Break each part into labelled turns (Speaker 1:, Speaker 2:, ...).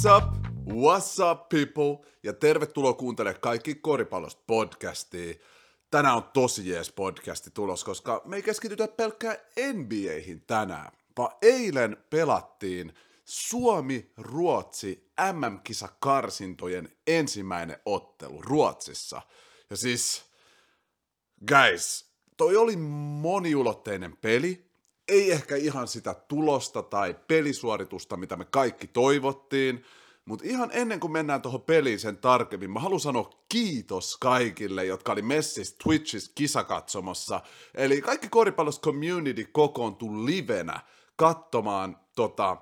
Speaker 1: What's up? What's up people? Ja tervetuloa kuuntelemaan kaikki koripallosta podcastia. Tänään on tosi jees podcasti tulos, koska me ei keskitytä pelkkään NBAihin tänään, vaan eilen pelattiin Suomi-Ruotsi MM-kisakarsintojen ensimmäinen ottelu Ruotsissa. Ja siis, guys, toi oli moniulotteinen peli, ei ehkä ihan sitä tulosta tai pelisuoritusta, mitä me kaikki toivottiin, mutta ihan ennen kuin mennään tuohon peliin sen tarkemmin, mä haluan sanoa kiitos kaikille, jotka oli Messis Twitchissä kisakatsomossa. Eli kaikki koripallos community kokoontui livenä katsomaan tota,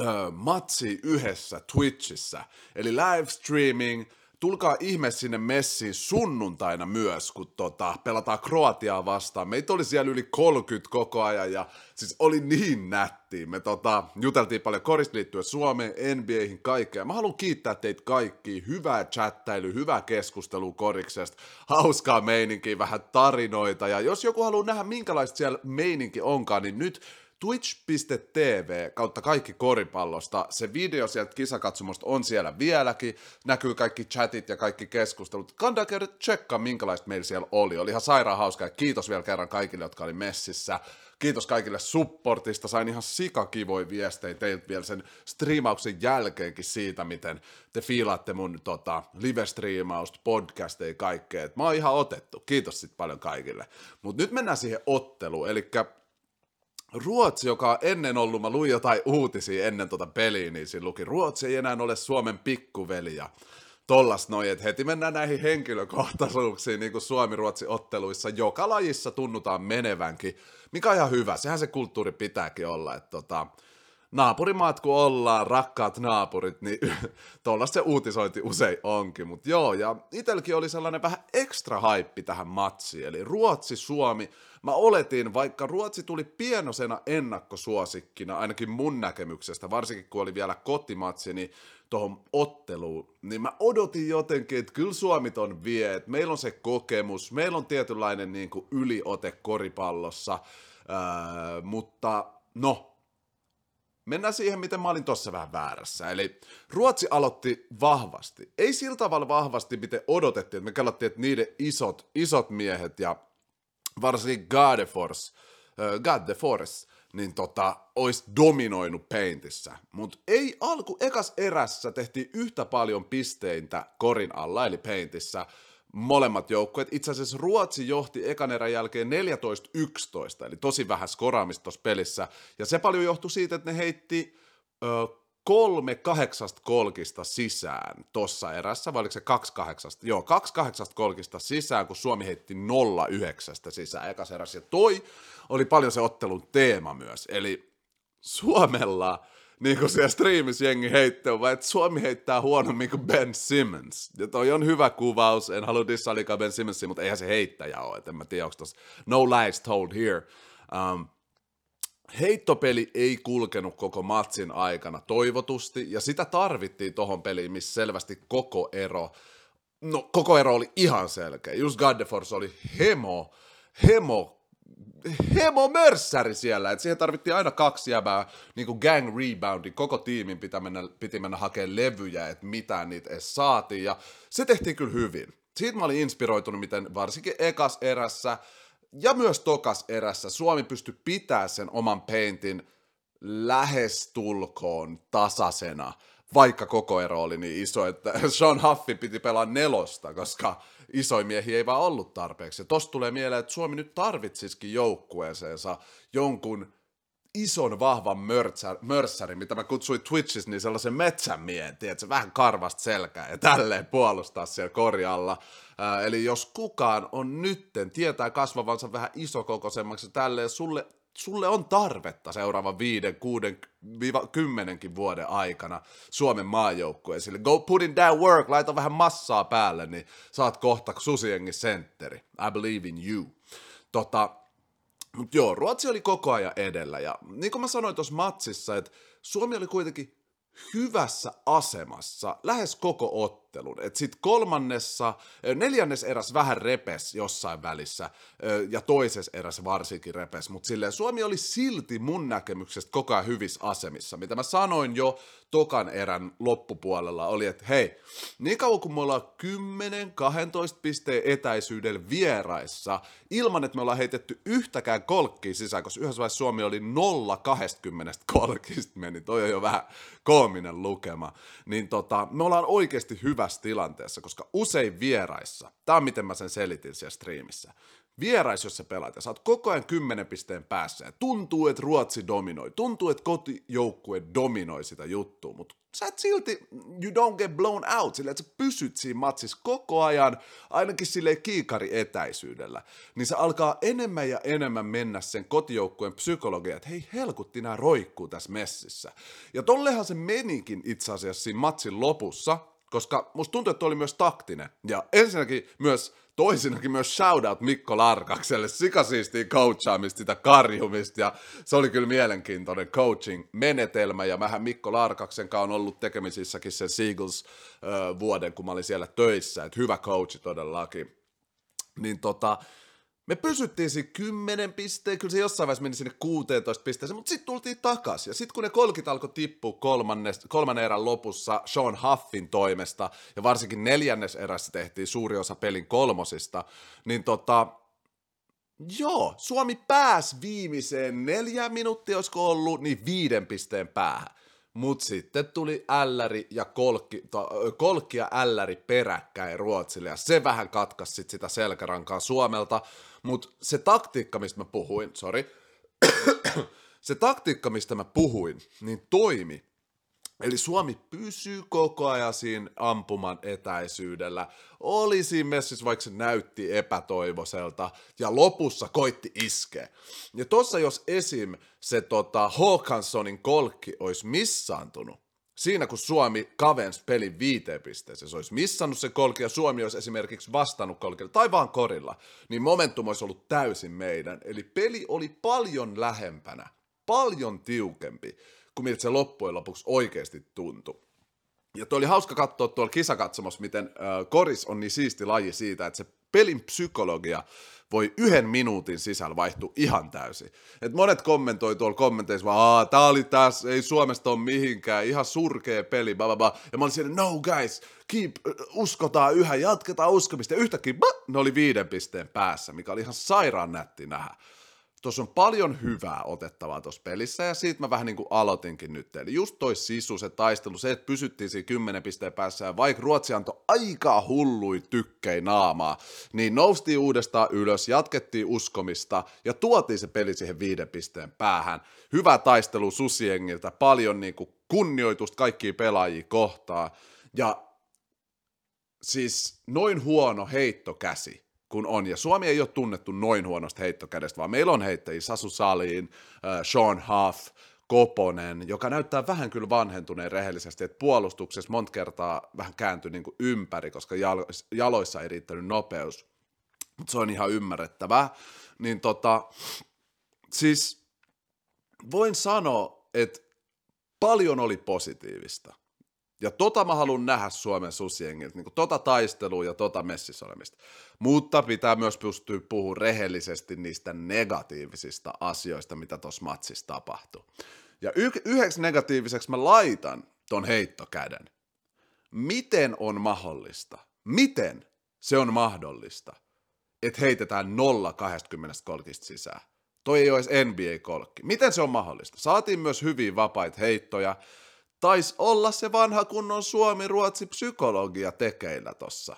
Speaker 1: ö, matsi yhdessä Twitchissä. Eli live streaming, tulkaa ihme sinne messiin sunnuntaina myös, kun tota, pelataan Kroatiaa vastaan. Meitä oli siellä yli 30 koko ajan ja siis oli niin nätti. Me tota, juteltiin paljon korista liittyen Suomeen, NBAihin, kaikkea. Mä haluan kiittää teitä kaikki. Hyvää chattailu, hyvää keskustelua koriksesta, hauskaa meininkiä, vähän tarinoita. Ja jos joku haluaa nähdä, minkälaista siellä meininki onkaan, niin nyt twitch.tv kautta kaikki koripallosta. Se video sieltä kisakatsomosta on siellä vieläkin. Näkyy kaikki chatit ja kaikki keskustelut. Kandaa käydä tsekkaa, minkälaista meillä siellä oli. Oli ihan sairaan hauskaa ja kiitos vielä kerran kaikille, jotka oli messissä. Kiitos kaikille supportista. Sain ihan sikakivoja viestejä teiltä vielä sen striimauksen jälkeenkin siitä, miten te fiilaatte mun tota, live-striimausta, podcasteja ja kaikkea. Et mä oon ihan otettu. Kiitos sit paljon kaikille. Mutta nyt mennään siihen otteluun. Eli Ruotsi, joka on ennen ollut, mä luin jotain uutisia ennen tuota peliä, niin siinä luki, Ruotsi ei enää ole Suomen pikkuveli ja tollas noin, että heti mennään näihin henkilökohtaisuuksiin, niin kuin Suomi-Ruotsi-otteluissa, joka lajissa tunnutaan menevänkin, mikä on ihan hyvä, sehän se kulttuuri pitääkin olla, että tota, naapurimaat kun ollaan, rakkaat naapurit, niin tuollaista se uutisointi usein onkin. Mutta joo, ja itselläkin oli sellainen vähän ekstra haippi tähän matsiin, eli Ruotsi-Suomi. Mä oletin, vaikka Ruotsi tuli pienosena ennakkosuosikkina, ainakin mun näkemyksestä, varsinkin kun oli vielä kotimatsi, niin tuohon otteluun, niin mä odotin jotenkin, että kyllä Suomi ton vie, että meillä on se kokemus, meillä on tietynlainen niin kuin yliote koripallossa, öö, mutta no, Mennään siihen, miten mä olin tossa vähän väärässä. Eli Ruotsi aloitti vahvasti. Ei sillä tavalla vahvasti, miten odotettiin. Että me katsottiin, että niiden isot, isot miehet ja varsinkin Gadefors, äh, Gadefors, niin tota, olisi dominoinut Paintissa. Mutta ei alku, ekas erässä tehtiin yhtä paljon pisteitä korin alla, eli Paintissa, molemmat joukkueet. Itse asiassa Ruotsi johti ekan erän jälkeen 14-11, eli tosi vähän skoraamista tuossa pelissä. Ja se paljon johtui siitä, että ne heitti ö, kolme kahdeksasta kolkista sisään tuossa erässä, vai oliko se kaksi kahdeksasta? Joo, kaksi kahdeksasta kolkista sisään, kun Suomi heitti nolla yhdeksästä sisään ekas erässä. Ja toi oli paljon se ottelun teema myös. Eli Suomella niin kuin siellä striimissä jengi heittää, vaan että Suomi heittää huonommin kuin Ben Simmons. Ja toi on hyvä kuvaus, en halua dissaalikaan Ben Simmonsia, mutta eihän se heittäjä ole, että en mä tiedä, onko tossa no lies told here. Um, heittopeli ei kulkenut koko matsin aikana toivotusti, ja sitä tarvittiin tohon peliin, missä selvästi koko ero, no koko ero oli ihan selkeä. Just Gaddefors oli hemo, hemo hemo mörssäri siellä, että siihen tarvittiin aina kaksi jäbää, niin kuin gang reboundin, koko tiimin piti mennä, piti mennä hakemaan levyjä, että mitä niitä edes saatiin, ja se tehtiin kyllä hyvin. Siitä mä olin inspiroitunut, miten varsinkin ekas erässä ja myös tokas erässä Suomi pystyi pitää sen oman paintin lähestulkoon tasasena, vaikka koko ero oli niin iso, että Sean Huffi piti pelaa nelosta, koska isoja miehiä ei vaan ollut tarpeeksi. Ja tosta tulee mieleen, että Suomi nyt tarvitsisikin joukkueeseensa jonkun ison vahvan mörtsär, mörssärin, mitä mä kutsuin Twitchissä, niin sellaisen metsämiehen, tiedätkö, vähän karvasta selkää ja tälleen puolustaa siellä korjalla. Eli jos kukaan on nytten, tietää kasvavansa vähän isokokoisemmaksi tälleen, sulle sulle on tarvetta seuraavan viiden, kuuden, viiva, kymmenenkin vuoden aikana Suomen maajoukkueesille. Go put in that work, laita vähän massaa päälle, niin saat kohta susiengi sentteri. I believe in you. Tota, mutta joo, Ruotsi oli koko ajan edellä, ja niin kuin mä sanoin tuossa matsissa, että Suomi oli kuitenkin hyvässä asemassa lähes koko ottelu ottelun. Et sit kolmannessa, neljännes eräs vähän repes jossain välissä, ja toisessa eräs varsinkin repes, mutta silleen Suomi oli silti mun näkemyksestä koko ajan hyvissä asemissa. Mitä mä sanoin jo tokan erän loppupuolella oli, että hei, niin kauan kun me ollaan 10-12 pisteen etäisyydellä vieraissa, ilman että me ollaan heitetty yhtäkään kolkkiin sisään, koska yhdessä vaiheessa Suomi oli 0-20 kolkista meni, toi on jo vähän koominen lukema, niin tota, me ollaan oikeasti hyvässä tilanteessa, koska usein vieraissa, tämä on miten mä sen selitin siellä striimissä, vierais, jos sä pelaat ja sä oot koko ajan kymmenen pisteen päässä ja tuntuu, että Ruotsi dominoi, tuntuu, että kotijoukkue dominoi sitä juttua, mutta sä et silti, you don't get blown out, sillä että sä pysyt siinä matsissa koko ajan, ainakin sille kiikari etäisyydellä, niin se alkaa enemmän ja enemmän mennä sen kotijoukkueen psykologia, että hei helkutti nämä roikkuu tässä messissä. Ja tollehan se menikin itse asiassa siinä matsin lopussa, koska musta tuntuu, että oli myös taktinen. Ja ensinnäkin myös toisinakin myös shoutout Mikko Larkakselle, sikasiistiin coachaamista, sitä karjumista, ja se oli kyllä mielenkiintoinen coaching-menetelmä, ja mähän Mikko Larkaksen kanssa on ollut tekemisissäkin sen Seagulls-vuoden, kun mä olin siellä töissä, että hyvä coachi todellakin. Niin tota, me pysyttiin siinä 10 pisteen, kyllä se jossain vaiheessa meni sinne 16 pisteeseen, mutta sitten tultiin takaisin. Ja sitten kun ne kolkit alkoi tippua kolmannen erän lopussa Sean Huffin toimesta, ja varsinkin neljännes erässä tehtiin suuri osa pelin kolmosista, niin tota, joo, Suomi pääsi viimeiseen neljä minuuttia, olisiko ollut, niin viiden pisteen päähän. Mutta sitten tuli älläri ja kolkki, to, kolkki ja älläri peräkkäin Ruotsille, ja se vähän katkaisi sit sitä selkärankaa Suomelta. Mutta se taktiikka, mistä mä puhuin, sorry, se taktiikka, mistä mä puhuin, niin toimi. Eli Suomi pysyy koko ajan siinä ampuman etäisyydellä. Oli siinä messissä, vaikka se näytti epätoivoiselta, ja lopussa koitti iskeä. Ja tossa jos esim. se tota, Hawkinsonin kolkki olisi missaantunut, siinä kun Suomi kavens pelin viiteen pisteeseen, se olisi missannut se kolki ja Suomi olisi esimerkiksi vastannut kolkilla tai vaan korilla, niin momentum olisi ollut täysin meidän. Eli peli oli paljon lähempänä, paljon tiukempi kuin miltä se loppujen lopuksi oikeasti tuntui. Ja tuo oli hauska katsoa tuolla kisakatsomossa, miten äh, koris on niin siisti laji siitä, että se pelin psykologia voi yhden minuutin sisällä vaihtua ihan täysin. Et monet kommentoi tuolla kommenteissa vaan, tää oli tässä, ei Suomesta ole mihinkään, ihan surkea peli, bla, bla, bla. Ja mä olin siellä, no guys, keep, uskotaan yhä, jatketaan uskomista. Ja yhtäkkiä, bah, ne oli viiden pisteen päässä, mikä oli ihan sairaan nätti nähdä tuossa on paljon hyvää otettavaa tuossa pelissä, ja siitä mä vähän niin kuin aloitinkin nyt. Eli just toi sisu, se taistelu, se, että pysyttiin siinä 10 pisteen päässä, ja vaikka Ruotsi antoi aika hullui tykkei naamaa, niin noustiin uudestaan ylös, jatkettiin uskomista, ja tuotiin se peli siihen viiden pisteen päähän. Hyvä taistelu susiengiltä, paljon niin kuin kunnioitusta kaikkia pelaajia kohtaan, ja siis noin huono heittokäsi, kun on. Ja Suomi ei ole tunnettu noin huonosta heittokädestä, vaan meillä on heittäjiä Sasu Saliin, äh, Sean Huff, Koponen, joka näyttää vähän kyllä vanhentuneen rehellisesti, että puolustuksessa monta kertaa vähän kääntyi niin kuin ympäri, koska jaloissa ei riittänyt nopeus. Mutta se on ihan ymmärrettävää. Niin tota, siis voin sanoa, että paljon oli positiivista. Ja tota mä haluan nähdä Suomen susiengiltä, niin tota taistelua ja tota messissä olemista. Mutta pitää myös pystyä puhumaan rehellisesti niistä negatiivisista asioista, mitä tuossa matsissa tapahtui. Ja y- yhdeksi negatiiviseksi mä laitan ton heittokäden. Miten on mahdollista? Miten se on mahdollista, että heitetään 0 20 kolkista sisään? Toi ei ole edes NBA-kolkki. Miten se on mahdollista? Saatiin myös hyviä vapaita heittoja, taisi olla se vanha kunnon Suomi-Ruotsi psykologia tekeillä tossa.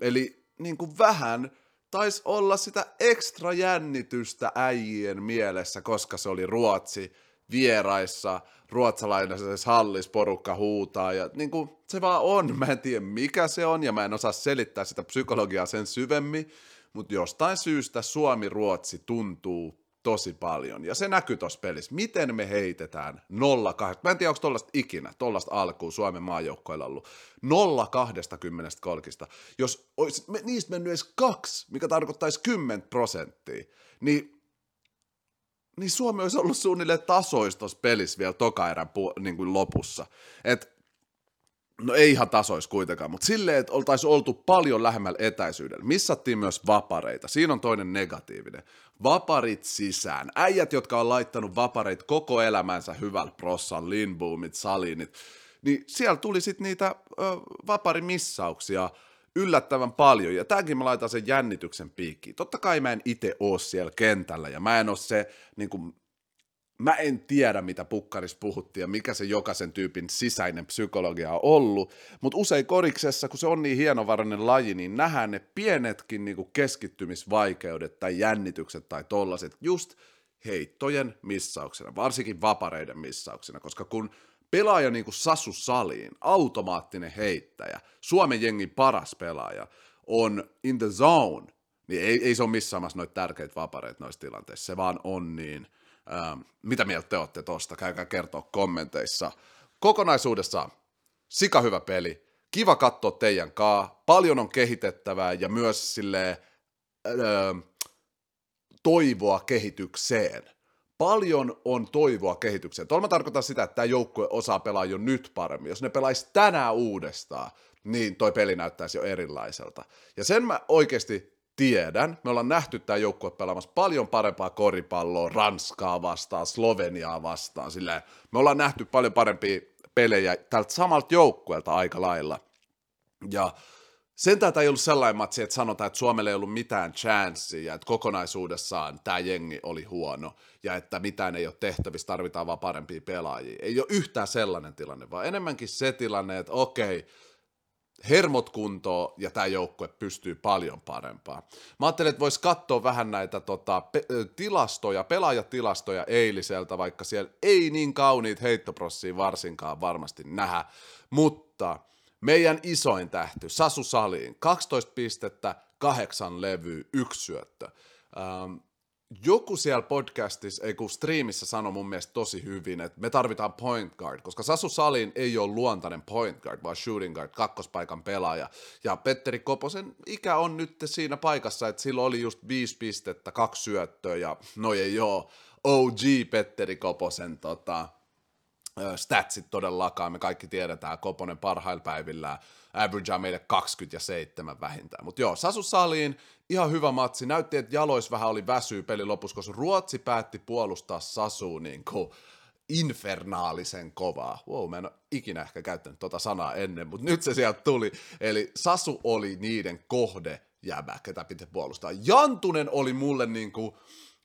Speaker 1: Eli niin kuin vähän taisi olla sitä ekstra jännitystä äijien mielessä, koska se oli Ruotsi vieraissa, ruotsalainen hallisporukka huutaa ja niin kuin se vaan on, mä en tiedä mikä se on ja mä en osaa selittää sitä psykologiaa sen syvemmin, mutta jostain syystä Suomi-Ruotsi tuntuu tosi paljon. Ja se näkyy tuossa pelissä. Miten me heitetään 0 Mä en tiedä, onko tollasta ikinä, tollasta alkuun Suomen maajoukkoilla ollut. 0 20 kolkista. Jos olisi niistä mennyt edes kaksi, mikä tarkoittaisi 10 prosenttia, niin, niin Suomi olisi ollut suunnilleen tasoista tuossa pelissä vielä toka erän pu- niin kuin lopussa. Et No ei ihan tasois kuitenkaan, mutta silleen, että oltaisiin oltu paljon lähemmällä etäisyydellä. Missattiin myös vapareita. Siinä on toinen negatiivinen. Vaparit sisään. Äijät, jotka on laittanut vapareit koko elämänsä hyvällä prossan, Lindboomit, Salinit, niin siellä tuli sitten niitä ö, vaparimissauksia yllättävän paljon. Ja tämäkin mä laitan sen jännityksen piikkiin. Totta kai mä en itse oo siellä kentällä ja mä en oo se niin kuin, mä en tiedä, mitä pukkaris puhuttiin ja mikä se jokaisen tyypin sisäinen psykologia on ollut, mutta usein koriksessa, kun se on niin hienovarainen laji, niin nähdään ne pienetkin niin keskittymisvaikeudet tai jännitykset tai tollaset just heittojen missauksena, varsinkin vapareiden missauksena, koska kun pelaaja niin kuin Sasu Saliin, automaattinen heittäjä, Suomen jengin paras pelaaja, on in the zone, niin ei, ei se ole missaamassa noita tärkeitä vapareita noissa tilanteissa, se vaan on niin – Ähm, mitä mieltä te olette tosta? Käykää kertoa kommenteissa. Kokonaisuudessaan sika hyvä peli. Kiva katsoa teidän kaa. Paljon on kehitettävää ja myös sille öö, toivoa kehitykseen. Paljon on toivoa kehitykseen. Tuolla mä tarkoitan sitä, että tämä joukkue osaa pelaa jo nyt paremmin. Jos ne pelaisi tänään uudestaan, niin toi peli näyttäisi jo erilaiselta. Ja sen mä oikeasti tiedän, me ollaan nähty tämä joukkue pelaamassa paljon parempaa koripalloa Ranskaa vastaan, Sloveniaa vastaan, sillä me ollaan nähty paljon parempia pelejä tältä samalta joukkueelta aika lailla. Ja sen tätä ei ollut sellainen matsi, että sanotaan, että Suomelle ei ollut mitään chanssiä että kokonaisuudessaan tämä jengi oli huono ja että mitään ei ole tehtävissä, tarvitaan vaan parempia pelaajia. Ei ole yhtään sellainen tilanne, vaan enemmänkin se tilanne, että okei, hermot kuntoon ja tämä joukkue pystyy paljon parempaan. Mä ajattelin, että voisi katsoa vähän näitä tota, pe- tilastoja, pelaajatilastoja eiliseltä, vaikka siellä ei niin kauniit heittoprossia varsinkaan varmasti nähdä, mutta meidän isoin tähty, Sasu Saliin, 12 pistettä, kahdeksan levyä, yksi syöttö. Ähm, joku siellä podcastissa, ei kun striimissä sanoi mun mielestä tosi hyvin, että me tarvitaan point guard, koska Sasu Salin ei ole luontainen point guard, vaan shooting guard, kakkospaikan pelaaja. Ja Petteri Koposen ikä on nyt siinä paikassa, että sillä oli just viisi pistettä, kaksi syöttöä ja no ei oo OG Petteri Koposen tota, statsit todellakaan, me kaikki tiedetään, Koponen parhailla päivillään averagea meille 27 vähintään. Mutta joo, Sasu Saliin, ihan hyvä matsi. Näytti, että jalois vähän oli väsyy peli lopussa, koska Ruotsi päätti puolustaa Sasu niin kuin infernaalisen kovaa. Wow, mä en ole ikinä ehkä käyttänyt tota sanaa ennen, mutta nyt se sieltä tuli. Eli Sasu oli niiden kohde jäbä, ketä piti puolustaa. Jantunen oli mulle niin kuin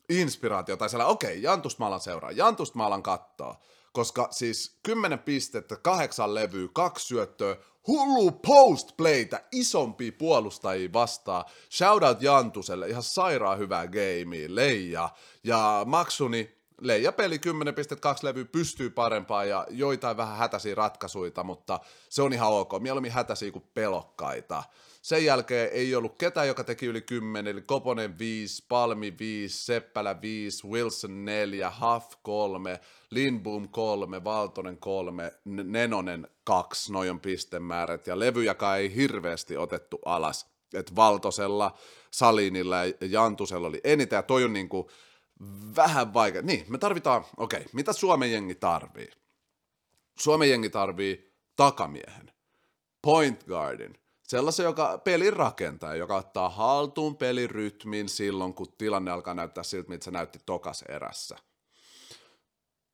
Speaker 1: inspiraatio, tai sellainen, okei, okay, Jantusta mä alan seuraa, Jantusta mä alan katsoa koska siis 10 pistettä, kahdeksan levyä, kaksi syöttöä, hullu postplaytä, isompi puolustajia vastaan. Shoutout Jantuselle, ihan sairaan hyvää gamea, Leija ja Maksuni, Leija peli 10 pistettä, kaksi levyä pystyy parempaan ja joitain vähän hätäisiä ratkaisuja, mutta se on ihan ok. Mieluummin hätäisiä kuin pelokkaita. Sen jälkeen ei ollut ketään, joka teki yli 10, eli Koponen 5, Palmi 5, Seppälä 5, Wilson 4, Huff 3, Lindboom 3, Valtonen 3, Nenonen 2, noin on pistemäärät, ja levyjäkään ei hirveästi otettu alas. Että Valtosella, Salinilla ja Jantusella oli eniten, ja toi on niinku vähän vaikea. Niin, me tarvitaan, okei, okay, mitä Suomen jengi tarvii? Suomen jengi tarvii takamiehen, point guardin, sellaisen, joka pelin rakentaa, joka ottaa haltuun pelirytmin silloin, kun tilanne alkaa näyttää siltä, mitä se näytti tokas erässä.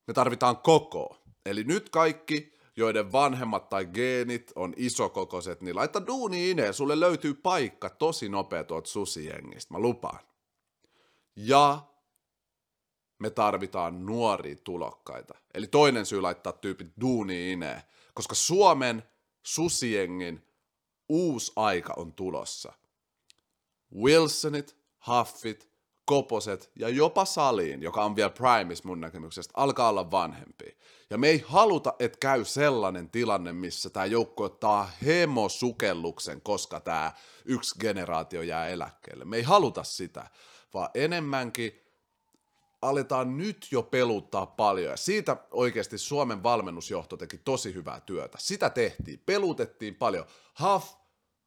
Speaker 1: Me tarvitaan koko. Eli nyt kaikki, joiden vanhemmat tai geenit on isokokoiset, niin laita duuni ineen, sulle löytyy paikka tosi nopea tuolta susijengistä, mä lupaan. Ja me tarvitaan nuoria tulokkaita. Eli toinen syy laittaa tyypit duuni ineen, koska Suomen susijengin uusi aika on tulossa. Wilsonit, Huffit, Koposet ja jopa Saliin, joka on vielä Primis mun näkemyksestä, alkaa olla vanhempi. Ja me ei haluta, että käy sellainen tilanne, missä tämä joukko ottaa hemosukelluksen, koska tämä yksi generaatio jää eläkkeelle. Me ei haluta sitä, vaan enemmänkin aletaan nyt jo peluttaa paljon. Ja siitä oikeasti Suomen valmennusjohto teki tosi hyvää työtä. Sitä tehtiin, pelutettiin paljon. Huff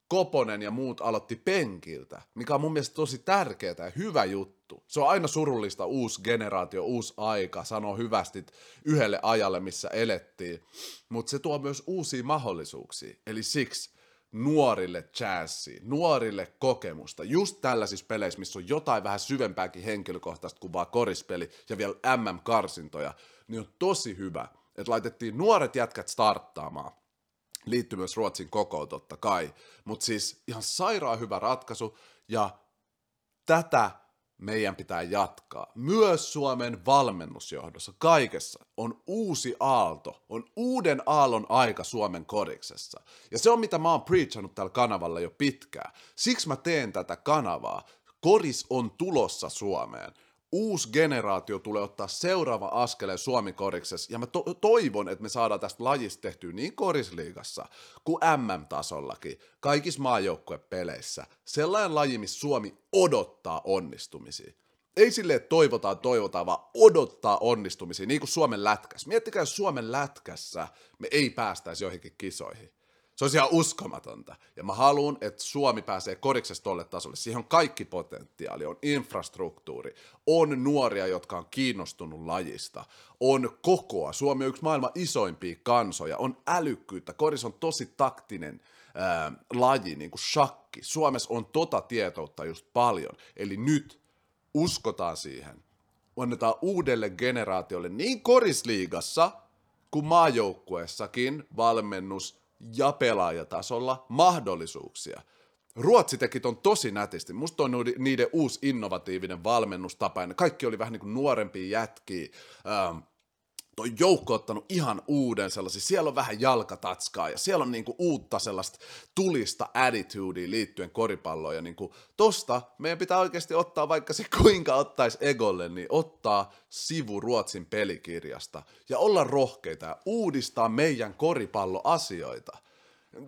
Speaker 1: Koponen ja muut aloitti penkiltä, mikä on mun mielestä tosi tärkeää ja hyvä juttu. Se on aina surullista, uusi generaatio, uusi aika, sanoo hyvästi yhdelle ajalle, missä elettiin, mutta se tuo myös uusia mahdollisuuksia. Eli siksi nuorille jazzia, nuorille kokemusta, just tällaisissa peleissä, missä on jotain vähän syvempääkin henkilökohtaista kuin vaan korispeli ja vielä MM-karsintoja, niin on tosi hyvä, että laitettiin nuoret jätkät starttaamaan. Liittyy myös Ruotsin koko totta kai, mutta siis ihan sairaan hyvä ratkaisu ja tätä meidän pitää jatkaa. Myös Suomen valmennusjohdossa, kaikessa, on uusi aalto, on uuden aallon aika Suomen koriksessa. Ja se on mitä mä oon preachannut tällä kanavalla jo pitkään. Siksi mä teen tätä kanavaa. Koris on tulossa Suomeen uusi generaatio tulee ottaa seuraava askeleen Suomi-koriksessa, ja mä to- toivon, että me saadaan tästä lajista tehtyä niin korisliigassa kuin MM-tasollakin, kaikissa maajoukkuepeleissä, sellainen laji, missä Suomi odottaa onnistumisia. Ei silleen, että toivotaan, toivotaan, vaan odottaa onnistumisia, niin kuin Suomen lätkässä. Miettikää, jos Suomen lätkässä me ei päästäisi joihinkin kisoihin. Se olisi ihan uskomatonta. Ja mä haluan, että Suomi pääsee koriksesta tolle tasolle. Siihen on kaikki potentiaali, on infrastruktuuri, on nuoria, jotka on kiinnostunut lajista, on kokoa. Suomi on yksi maailman isoimpia kansoja, on älykkyyttä. Koris on tosi taktinen ää, laji, niin kuin shakki. Suomessa on tota tietoutta just paljon. Eli nyt uskotaan siihen. Annetaan uudelle generaatiolle niin korisliigassa kuin maajoukkueessakin valmennus ja pelaajatasolla mahdollisuuksia. Ruotsi teki ton tosi nätisti. Musta on niiden uusi innovatiivinen valmennustapa. Kaikki oli vähän niin kuin nuorempia jätkiä. Ähm, toi joukko ottanut ihan uuden sellaisen, siellä on vähän jalkatatskaa ja siellä on niinku uutta sellaista tulista attitudea liittyen koripalloon ja niinku tosta meidän pitää oikeasti ottaa vaikka se kuinka ottaisi egolle, niin ottaa sivu Ruotsin pelikirjasta ja olla rohkeita ja uudistaa meidän koripalloasioita.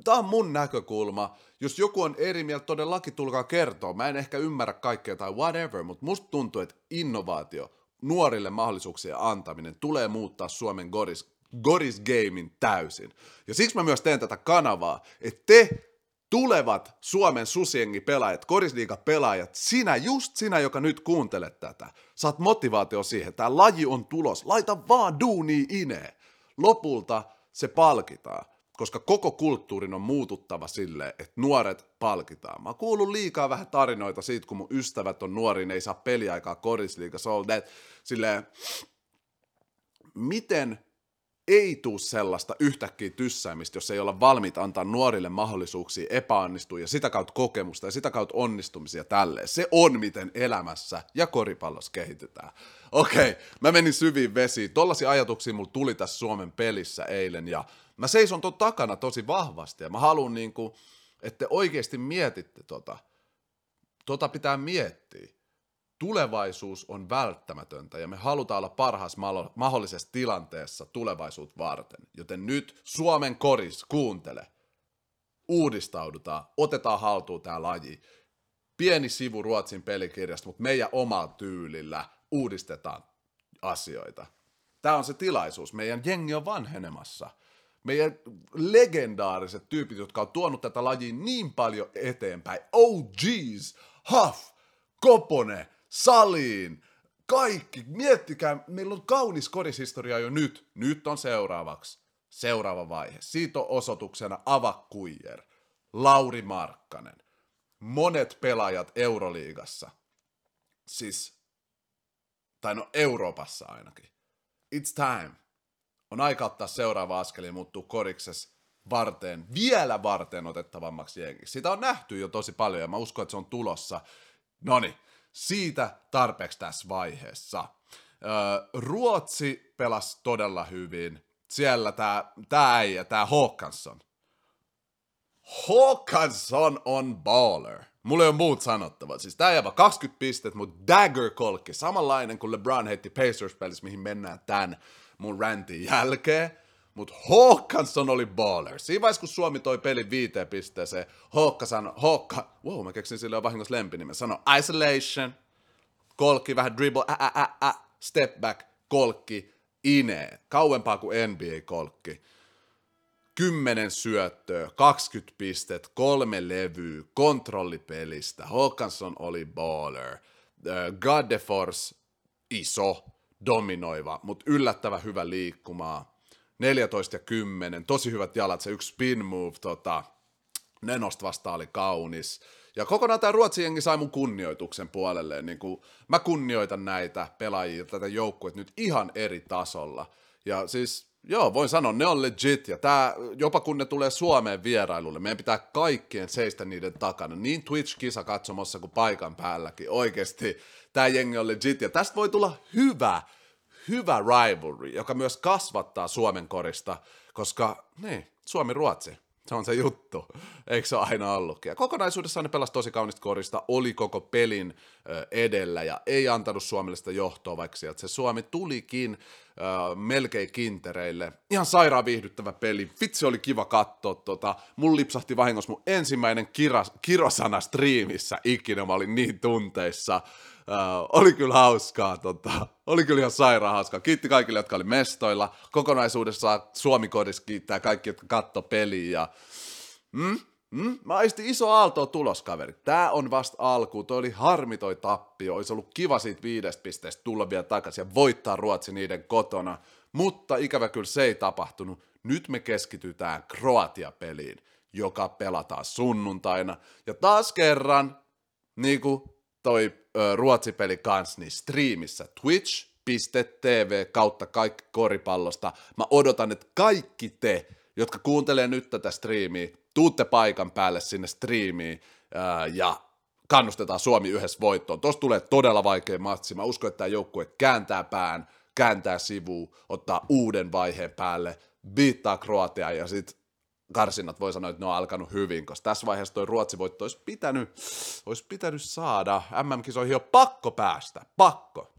Speaker 1: Tämä on mun näkökulma. Jos joku on eri mieltä, todellakin tulkaa kertoa. Mä en ehkä ymmärrä kaikkea tai whatever, mutta musta tuntuu, että innovaatio nuorille mahdollisuuksien antaminen tulee muuttaa Suomen Goris, Goris Gamein täysin. Ja siksi mä myös teen tätä kanavaa, että te tulevat Suomen susiengi pelaajat, korisliiga pelaajat, sinä, just sinä, joka nyt kuuntelet tätä, saat motivaatio siihen, tämä laji on tulos, laita vaan duuni ineen. Lopulta se palkitaan koska koko kulttuurin on muututtava silleen, että nuoret palkitaan. Mä kuulun liikaa vähän tarinoita siitä, kun mun ystävät on nuori, ne ei saa peliaikaa korisliigassa, all that. Silleen, miten ei tuu sellaista yhtäkkiä tyssäämistä, jos ei olla valmiit antaa nuorille mahdollisuuksia epäonnistua ja sitä kautta kokemusta ja sitä kautta onnistumisia tälleen. Se on, miten elämässä ja koripallossa kehitytään. Okei, okay, mä menin syviin vesiin. Tollaisia ajatuksia mulla tuli tässä Suomen pelissä eilen ja mä seison ton takana tosi vahvasti ja mä haluan niinku, että te oikeasti mietitte tota. Tota pitää miettiä. Tulevaisuus on välttämätöntä ja me halutaan olla parhaassa mahdollisessa tilanteessa tulevaisuutta varten. Joten nyt Suomen koris, kuuntele. Uudistaudutaan, otetaan haltuun tämä laji. Pieni sivu Ruotsin pelikirjasta, mutta meidän omalla tyylillä uudistetaan asioita. Tämä on se tilaisuus. Meidän jengi on vanhenemassa – meidän legendaariset tyypit, jotka on tuonut tätä lajia niin paljon eteenpäin. OGs, Huff, Kopone, Saliin, kaikki. Miettikää, meillä on kaunis korishistoria jo nyt. Nyt on seuraavaksi. Seuraava vaihe. Siitä on osoituksena Ava Kuijer, Lauri Markkanen, monet pelaajat Euroliigassa. Siis, tai no Euroopassa ainakin. It's time on aika ottaa seuraava askel ja muuttuu korikses varteen, vielä varteen otettavammaksi jengiksi. Sitä on nähty jo tosi paljon ja mä uskon, että se on tulossa. Noni, siitä tarpeeksi tässä vaiheessa. Ruotsi pelasi todella hyvin. Siellä tää, tää äijä, tää Håkansson. Håkansson on baller. Mulla ei ole muut sanottava. Siis tää jävä 20 pistet, mutta dagger kolkki. Samanlainen kuin LeBron heitti Pacers-pelissä, mihin mennään tän mun rantin jälkeen. Mutta Håkansson oli baller. Siinä vaiheessa, kun Suomi toi pelin viiteen pisteeseen, Håkka sanoi, Håkka, wow, mä keksin sille vahingossa lempinimen, sanoi isolation, kolkki, vähän dribble, ä, ä, ä, ä, step back, kolkki, ine, kauempaa kuin NBA-kolkki. 10 syöttöä, 20 pistet, kolme levyä, kontrollipelistä, Håkansson oli baller, Gaddefors iso, dominoiva, mutta yllättävä hyvä liikkumaa, 14 ja 10, tosi hyvät jalat, se yksi spin move, tota, Nenosta vasta oli kaunis. Ja kokonaan tämä Ruotsin jengi sai mun kunnioituksen puolelleen. Niin kuin mä kunnioitan näitä pelaajia, tätä joukkuetta nyt ihan eri tasolla. Ja siis, joo, voin sanoa, ne on legit. Ja tää, jopa kun ne tulee Suomeen vierailulle, meidän pitää kaikkien seistä niiden takana. Niin Twitch-kisa katsomossa kuin paikan päälläkin. Oikeasti, tämä jengi on legit. Ja tästä voi tulla hyvä, hyvä rivalry, joka myös kasvattaa Suomen korista, koska niin, Suomi-Ruotsi se on se juttu, eikö se aina ollutkin. Ja kokonaisuudessaan ne pelasi tosi kaunista korista, oli koko pelin edellä ja ei antanut Suomelle sitä johtoa, vaikka sieltä se Suomi tulikin melkein kintereille. Ihan sairaan viihdyttävä peli, vitsi oli kiva katsoa, tota, mun lipsahti vahingossa mun ensimmäinen kira, kirosana striimissä ikinä, mä olin niin tunteissa. Uh, oli kyllä hauskaa, tota, oli kyllä ihan sairaan hauskaa. Kiitti kaikille, jotka oli mestoilla. Kokonaisuudessaan Suomi kiittää kaikki, jotka katto peliä. Ja, mm, mm, mä aistin iso aalto tulos, kaveri. Tää on vasta alku. Toi oli harmi toi tappio. Olisi ollut kiva siitä viidestä pisteestä tulla vielä takaisin ja voittaa Ruotsi niiden kotona. Mutta ikävä kyllä se ei tapahtunut. Nyt me keskitytään Kroatia-peliin, joka pelataan sunnuntaina. Ja taas kerran, niin kuin toi Ruotsi-peli kanssa, niin striimissä twitch.tv kautta kaikki koripallosta. Mä odotan, että kaikki te, jotka kuuntelee nyt tätä striimiä, tuutte paikan päälle sinne striimiin ja kannustetaan Suomi yhdessä voittoon. Tuossa tulee todella vaikea matsi. Mä uskon, että tämä joukkue kääntää pään, kääntää sivuun, ottaa uuden vaiheen päälle, viittaa Kroatia ja sitten karsinnat voi sanoa, että ne on alkanut hyvin, koska tässä vaiheessa toi Ruotsi voitto olisi pitänyt, olisi pitänyt saada. MM-kisoihin on pakko päästä, pakko.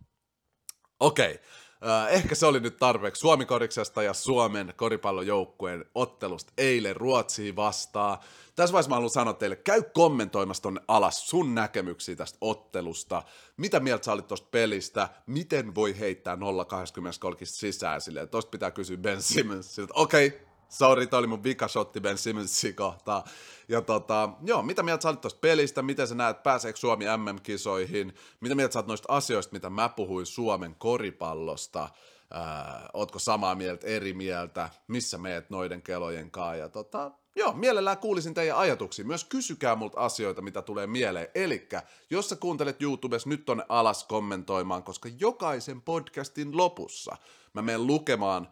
Speaker 1: Okei, okay. Uh, ehkä se oli nyt tarpeeksi Suomikoriksesta ja Suomen koripallojoukkueen ottelusta eilen Ruotsiin vastaan. Tässä vaiheessa mä haluan sanoa teille, käy kommentoimassa tonne alas sun näkemyksiä tästä ottelusta. Mitä mieltä sä olit tosta pelistä? Miten voi heittää 0-20 sisään silleen? Tosta pitää kysyä Ben Simmonsilta. Okei, okay, Sorry, toi oli mun shotti Ben Simmonsin kohtaa. Ja tota, joo, mitä mieltä sä olit tosta pelistä, miten sä näet, pääseekö Suomi MM-kisoihin, mitä mieltä sä oot noista asioista, mitä mä puhuin Suomen koripallosta, Ää, ootko samaa mieltä, eri mieltä, missä meet noiden kelojen kanssa, ja tota, joo, mielellään kuulisin teidän ajatuksia, myös kysykää multa asioita, mitä tulee mieleen, eli jos sä kuuntelet YouTubessa nyt tonne alas kommentoimaan, koska jokaisen podcastin lopussa mä menen lukemaan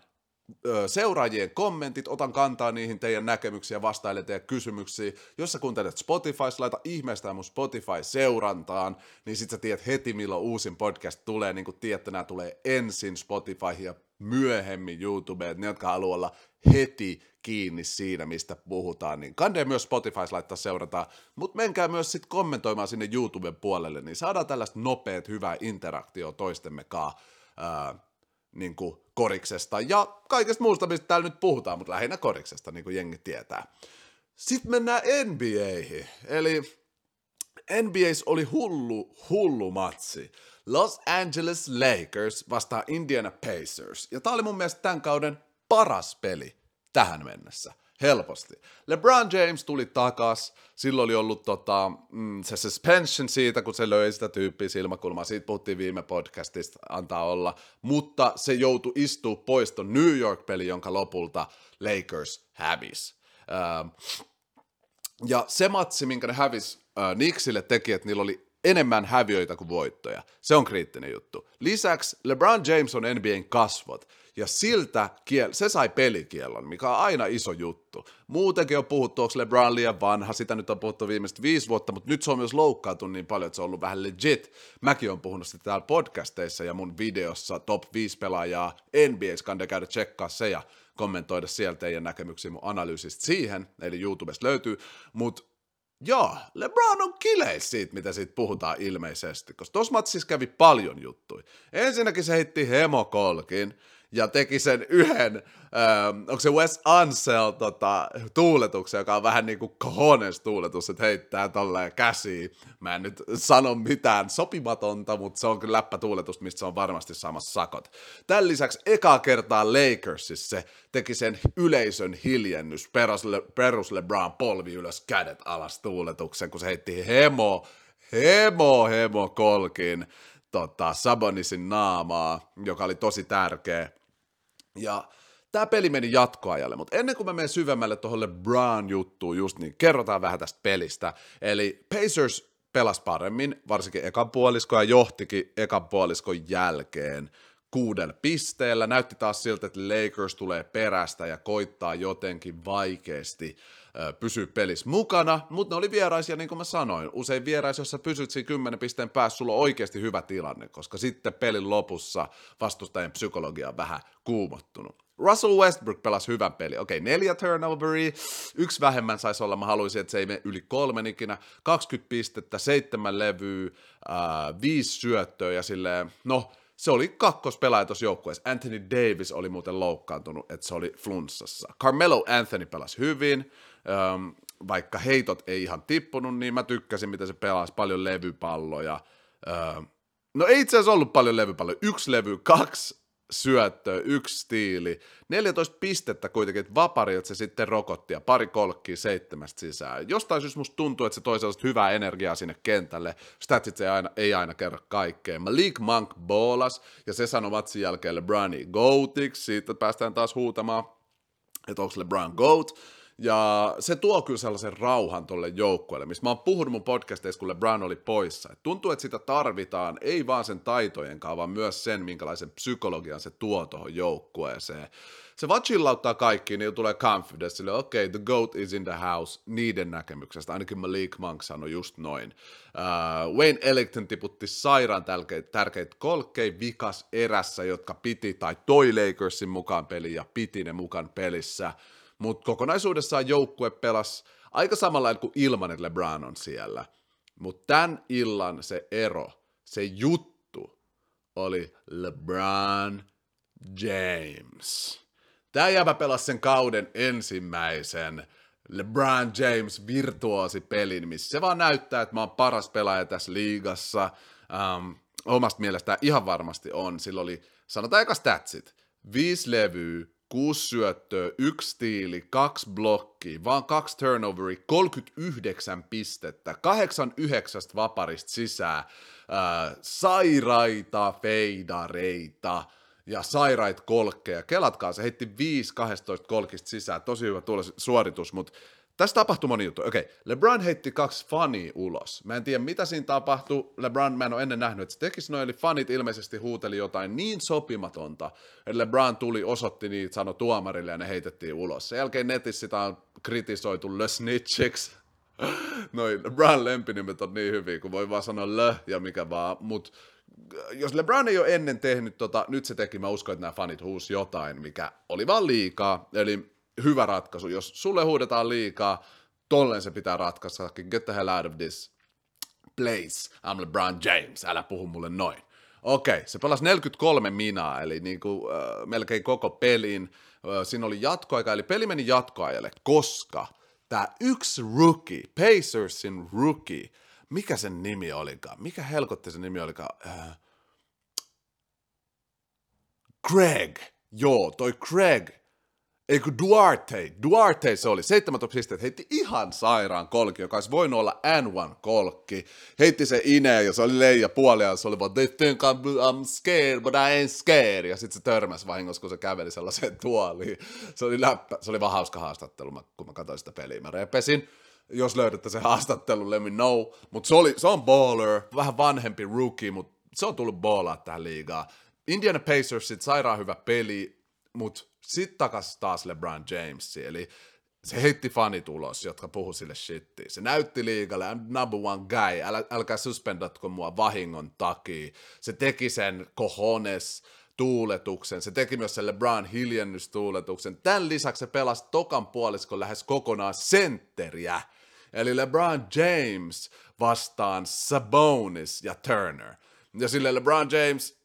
Speaker 1: seuraajien kommentit, otan kantaa niihin teidän näkemyksiä, vastailen teidän kysymyksiä. Jos sä kuuntelet Spotify, laita ihmeestään mun Spotify-seurantaan, niin sit sä tiedät heti milloin uusin podcast tulee, niin kuin tiedätte, nämä tulee ensin Spotify ja myöhemmin YouTubeen, ne jotka haluaa olla heti kiinni siinä, mistä puhutaan, niin kandee myös Spotify laittaa seurata, mutta menkää myös sitten kommentoimaan sinne YouTuben puolelle, niin saadaan tällaista nopeat, hyvää interaktio toistemme kanssa niin kuin koriksesta ja kaikesta muusta, mistä täällä nyt puhutaan, mutta lähinnä koriksesta, niin kuin jengi tietää. Sitten mennään NBAihin, eli NBAs oli hullu, hullu matsi. Los Angeles Lakers vastaa Indiana Pacers, ja tämä oli mun mielestä tämän kauden paras peli tähän mennessä helposti. LeBron James tuli takas, silloin oli ollut tota, mm, se suspension siitä, kun se löi sitä tyyppiä silmäkulmaa, siitä puhuttiin viime podcastista, antaa olla, mutta se joutui istua pois ton New York-peli, jonka lopulta Lakers hävisi. Uh, ja se matsi, minkä ne hävisi uh, Knicksille teki, että niillä oli enemmän häviöitä kuin voittoja. Se on kriittinen juttu. Lisäksi LeBron James on NBAn kasvot. Ja siltä kiel- se sai pelikiellon, mikä on aina iso juttu. Muutenkin on puhuttu, onko LeBron liian vanha, sitä nyt on puhuttu viimeiset viisi vuotta, mutta nyt se on myös loukkaantunut niin paljon, että se on ollut vähän legit. Mäkin on puhunut sitä täällä podcasteissa ja mun videossa top 5 pelaajaa NBAs, kannattaa käydä tsekkaa se ja kommentoida sieltä teidän näkemyksiä mun analyysistä siihen, eli YouTubesta löytyy, mutta Joo, LeBron on kileis siitä, mitä siitä puhutaan ilmeisesti, koska tuossa matsissa kävi paljon juttuja. Ensinnäkin se heitti hemokolkin, ja teki sen yhden, äh, onko se Wes Ansel tota, tuuletuksen, joka on vähän niin kuin cojones tuuletus, että heittää tolleen käsiin. Mä en nyt sano mitään sopimatonta, mutta se on kyllä läppätuuletus, mistä se on varmasti samassa sakot. Tämän lisäksi eka kertaa Lakersissa teki sen yleisön hiljennys, perus, Le, perus LeBron polvi ylös, kädet alas tuuletuksen, kun se heitti hemo, hemo, hemo kolkin tota, Sabonisin naamaa, joka oli tosi tärkeä. Ja tämä peli meni jatkoajalle, mutta ennen kuin mä menen syvemmälle tuohon LeBron-juttuun just niin, kerrotaan vähän tästä pelistä. Eli Pacers pelasi paremmin, varsinkin ekan puolisko ja johtikin ekan puoliskon jälkeen kuudella pisteellä. Näytti taas siltä, että Lakers tulee perästä ja koittaa jotenkin vaikeasti pysyä pelissä mukana, mutta ne oli vieraisia, niin kuin mä sanoin. Usein vieraisia, jos sä pysyt siinä 10 pisteen päässä, sulla on oikeasti hyvä tilanne, koska sitten pelin lopussa vastustajan psykologia on vähän kuumottunut. Russell Westbrook pelasi hyvän peli. Okei, neljä turnoveria, yksi vähemmän saisi olla. Mä haluaisin, että se ei mene yli kolmen ikinä. 20 pistettä, seitsemän levyä, äh, viisi syöttöä ja silleen, no, se oli kakkospelaaja tuossa joukkueessa. Anthony Davis oli muuten loukkaantunut, että se oli flunssassa. Carmelo Anthony pelasi hyvin, ähm, vaikka heitot ei ihan tippunut, niin mä tykkäsin, miten se pelasi paljon levypalloja. Ähm, no ei itse asiassa ollut paljon levypalloja. Yksi levy, kaksi syöttö, yksi stiili, 14 pistettä kuitenkin, että vapari, että se sitten rokotti ja pari kolkkia seitsemästä sisään. Jostain syystä musta tuntuu, että se toi sellaista hyvää energiaa sinne kentälle. Statsit ei aina, ei aina kerro kaikkea. Malik Monk boolas ja se sanoi matsin jälkeen LeBroni Goatiksi, siitä päästään taas huutamaan, että onko LeBron Goat. Ja se tuo kyllä sellaisen rauhan tolle joukkueelle, missä mä oon puhunut mun podcasteissa, kun LeBron oli poissa. Et tuntuu, että sitä tarvitaan, ei vaan sen taitojen vaan myös sen, minkälaisen psykologian se tuo tuohon joukkueeseen. Se vaan chillauttaa kaikki, niin tulee confidence, sille okei, okay, the GOAT is in the house, niiden näkemyksestä, ainakin Malik Monk sanoi just noin. Uh, Wayne Ellington tiputti sairaan tärkeitä, tärkeitä kolkkeja vikas erässä, jotka piti, tai toi Lakersin mukaan peli ja piti ne mukaan pelissä – mutta kokonaisuudessaan joukkue pelasi aika samalla kuin ilman, että LeBron on siellä. Mutta tämän illan se ero, se juttu oli LeBron James. Tämä jäbä pelasi sen kauden ensimmäisen LeBron James virtuosi pelin, missä se vaan näyttää, että mä oon paras pelaaja tässä liigassa. Um, omasta mielestä ihan varmasti on. Sillä oli, sanotaan eka statsit, viisi levyä, kuusi syöttöä, yksi stiili, kaksi blokkia, vaan kaksi turnoveri, 39 pistettä, kahdeksan yhdeksästä vaparista sisään, äh, sairaita feidareita ja sairait kolkkeja. Kelatkaa, se heitti 5 12 kolkista sisään, tosi hyvä suoritus, mutta tässä tapahtui moni juttu. Okei, LeBron heitti kaksi fania ulos. Mä en tiedä, mitä siinä tapahtui. LeBron, mä en ole ennen nähnyt, että se tekisi noin, eli fanit ilmeisesti huuteli jotain niin sopimatonta, että LeBron tuli, osoitti niitä, sanoi tuomarille ja ne heitettiin ulos. Sen jälkeen netissä sitä on kritisoitu Le Snitchiksi. Noin LeBron lempinimet on niin hyviä, kun voi vaan sanoa Le ja mikä vaan, mutta jos LeBron ei ole ennen tehnyt tota, nyt se teki, mä uskon, että nämä fanit huusi jotain, mikä oli vaan liikaa. Eli hyvä ratkaisu. Jos sulle huudetaan liikaa, tolleen se pitää ratkaista. Get the hell out of this place. I'm LeBron James. Älä puhu mulle noin. Okei, se pelasi 43 minaa, eli niin kuin, äh, melkein koko pelin. Äh, siinä oli jatkoaika, eli peli meni jatkoajalle, koska tämä yksi rookie, Pacersin rookie, mikä sen nimi olikaan? Mikä helkotti sen nimi olikaan? Äh, Greg. Joo, toi Greg Eikö Duarte, Duarte se oli, 17 pistettä, heitti ihan sairaan kolki, joka olisi voinut olla N1-kolkki. Heitti se ineen ja se oli leija puolia, se oli vaan, they think I'm, I'm scared, but I ain't scared. Ja sitten se törmäsi vahingossa, kun se käveli sellaiseen tuoliin. Se oli läppä, se oli vaan hauska haastattelu, kun mä katsoin sitä peliä. Mä repesin, jos löydätte sen haastattelun, let me know. Mutta se, oli, se on baller, vähän vanhempi rookie, mutta se on tullut ballaa tähän liigaan. Indiana Pacers, sit sairaan hyvä peli, mutta sitten takas taas LeBron James, eli se heitti fanit ulos, jotka puhu sille shittiin. Se näytti liikalle, I'm number one guy, Äl, älkää suspendatko mua vahingon takia. Se teki sen cojones tuuletuksen, se teki myös sen LeBron hiljennystuuletuksen. Tämän lisäksi se pelasi tokan puoliskon lähes kokonaan sentteriä. Eli LeBron James vastaan Sabonis ja Turner. Ja sille LeBron James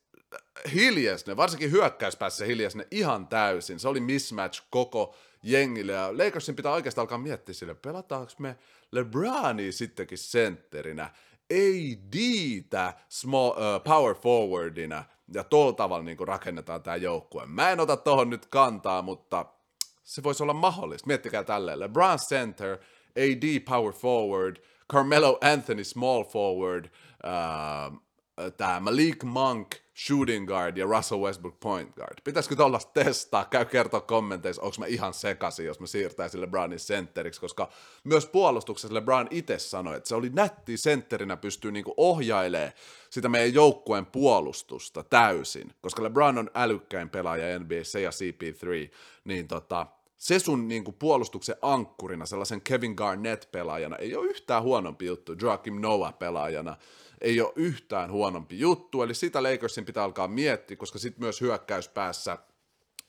Speaker 1: hiljesi ne, varsinkin hyökkäyspäässä hiljesi ne ihan täysin. Se oli mismatch koko jengille, ja Lakersin pitää oikeastaan alkaa miettiä sille, pelataanko me LeBronia sittenkin sentterinä, ei diitä small, uh, power forwardina, ja tuolla tavalla niin rakennetaan tämä joukkue. Mä en ota tohon nyt kantaa, mutta se voisi olla mahdollista. Miettikää tälleen, LeBron center, AD power forward, Carmelo Anthony small forward, uh, tämä Malik Monk shooting guard ja Russell Westbrook point guard. Pitäisikö tuollaista testaa? Käy kertoa kommenteissa, onko mä ihan sekaisin, jos mä siirtäisin LeBronin sentteriksi, koska myös puolustuksessa LeBron itse sanoi, että se oli nätti sentterinä pystyy niinku ohjailemaan sitä meidän joukkueen puolustusta täysin, koska LeBron on älykkäin pelaaja NBA, ja CP3, niin tota, se sun niin kuin, puolustuksen ankkurina, sellaisen Kevin Garnett-pelaajana, ei ole yhtään huonompi juttu, Joakim Noah-pelaajana, ei ole yhtään huonompi juttu, eli sitä Lakersin pitää alkaa miettiä, koska sitten myös hyökkäyspäässä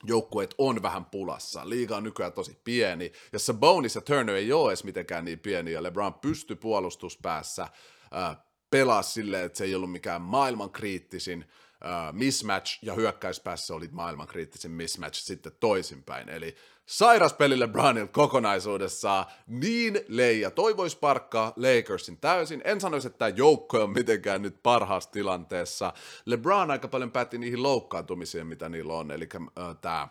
Speaker 1: joukkueet on vähän pulassa. Liiga on nykyään tosi pieni, ja Sabonis ja Turner ei ole edes mitenkään niin pieni, ja LeBron pystyy puolustuspäässä äh, pelaa silleen, että se ei ollut mikään maailman kriittisin uh, mismatch, ja hyökkäyspäässä oli maailman kriittisin mismatch sitten toisinpäin. Eli sairas peli LeBronil kokonaisuudessaan niin leija. Toivois parkkaa Lakersin täysin. En sanoisi, että tämä joukko on mitenkään nyt parhaassa tilanteessa. LeBron aika paljon päätti niihin loukkaantumisiin, mitä niillä on. Eli uh, tämä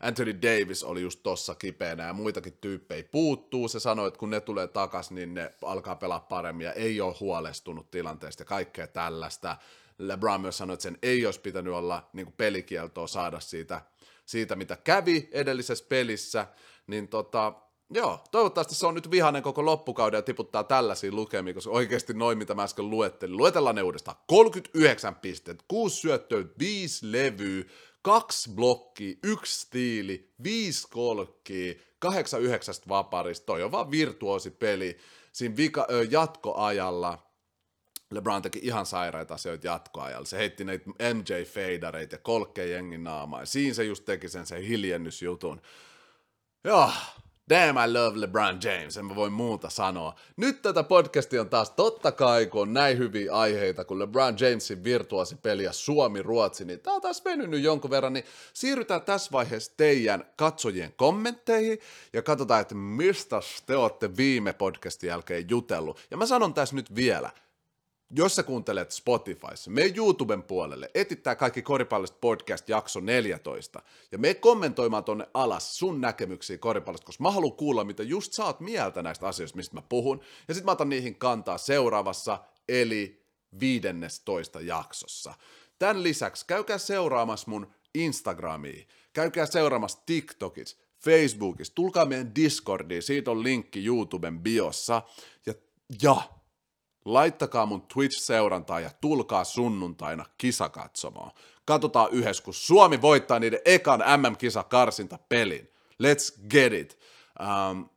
Speaker 1: Anthony Davis oli just tossa kipeänä ja muitakin tyyppejä puuttuu. Se sanoi, että kun ne tulee takas, niin ne alkaa pelaa paremmin ja ei ole huolestunut tilanteesta ja kaikkea tällaista. LeBron myös sanoi, että sen ei olisi pitänyt olla niin pelikieltoa saada siitä, siitä, mitä kävi edellisessä pelissä, niin tota, Joo, toivottavasti se on nyt vihainen koko loppukauden ja tiputtaa tällaisia lukemia, koska oikeasti noin, mitä mä äsken luettelin. Luetellaan ne uudestaan. 39 pistettä, 6 syöttöä, 5 levyä, 2 blokkia, 1 stiili, 5 kolkkia, 8 9 vaparista. Toi on vaan virtuosi peli siinä vika, ö, jatkoajalla. LeBron teki ihan sairaita asioita jatkoajalla. Se heitti näitä MJ-feidareita ja kolkkeen jengin naamaa. Siinä se just teki sen, sen hiljennysjutun. Joo, Damn, I love LeBron James, en mä voi muuta sanoa. Nyt tätä podcastia on taas totta kai, kun on näin hyviä aiheita, kun LeBron Jamesin virtuaasipeli ja Suomi-Ruotsi, niin tää on taas venynyt jonkun verran, niin siirrytään tässä vaiheessa teidän katsojien kommentteihin ja katsotaan, että mistä te olette viime podcastin jälkeen jutellut. Ja mä sanon tässä nyt vielä, jos sä kuuntelet Spotifyssa, me YouTuben puolelle, etittää kaikki koripallosta podcast jakso 14, ja me kommentoimaan tonne alas sun näkemyksiä koripallosta, koska mä haluan kuulla, mitä just sä oot mieltä näistä asioista, mistä mä puhun, ja sit mä otan niihin kantaa seuraavassa, eli 15 jaksossa. Tän lisäksi käykää seuraamassa mun Instagramia, käykää seuraamassa TikTokissa, Facebookissa, tulkaa meidän Discordiin, siitä on linkki YouTuben biossa, ja, ja Laittakaa mun Twitch-seurantaa ja tulkaa sunnuntaina kisakatsomaan. Katsotaan yhdessä, kun Suomi voittaa niiden ekan MM-kisa karsinta pelin. Let's get it. Um,